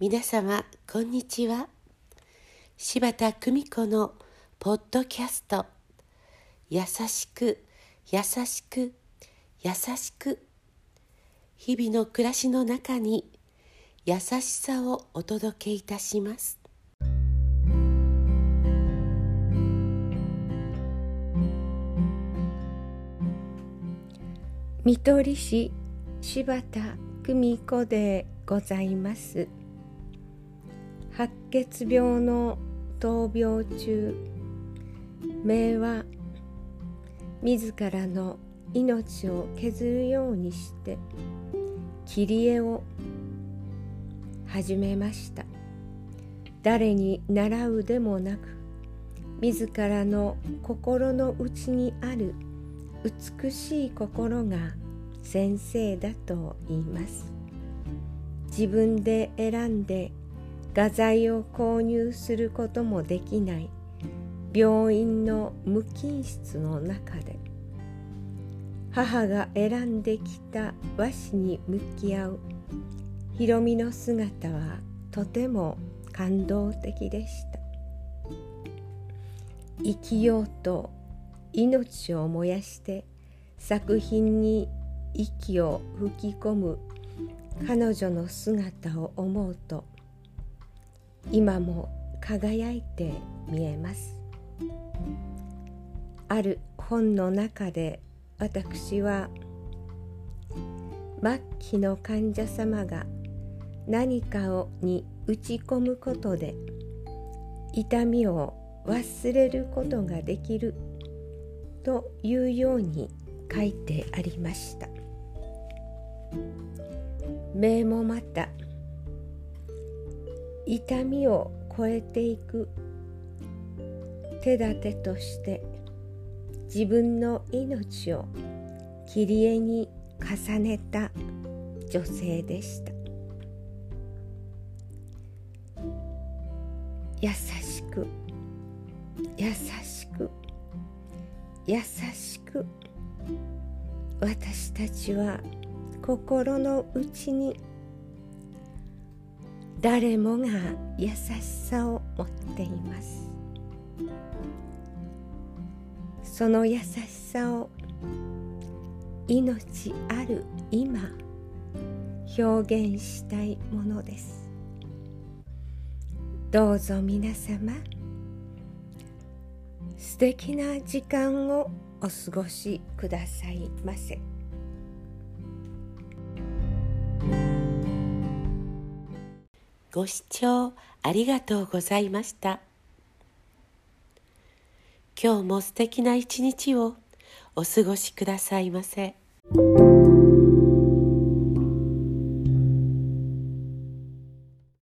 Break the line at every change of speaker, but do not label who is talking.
皆様こんにちは。柴田久美子のポッドキャスト「優しく優しく優しく」日々の暮らしの中に優しさをお届けいたします。
見取り師柴田久美子でございます。白血病の闘病中。名は自らの命を削るようにして切り絵を始めました。誰に習うでもなく自らの心の内にある美しい心が先生だと言います。自分で選んで画材を購入することもできない。病院の無菌室の中で。母が選んできた和紙に向き合う。ひろみの姿はとても感動的でした。生きようと命を燃やして作品に息を吹き込む彼女の姿を思うと今も輝いて見えます。ある本の中で私は末期の患者様が何かをに打ち込むことで痛みを忘れることができる。というように書いてありました。目もまた痛みを超えていく手立てとして自分の命を切り絵に重ねた女性でした。優しく優しく優しく私たちは心の内に誰もが優しさを持っています。その優しさを命ある今表現したいものです。どうぞ皆様素敵な時間をお過ごしくださいませ。
ご視聴ありがとうございました。今日も素敵な一日をお過ごしくださいませ。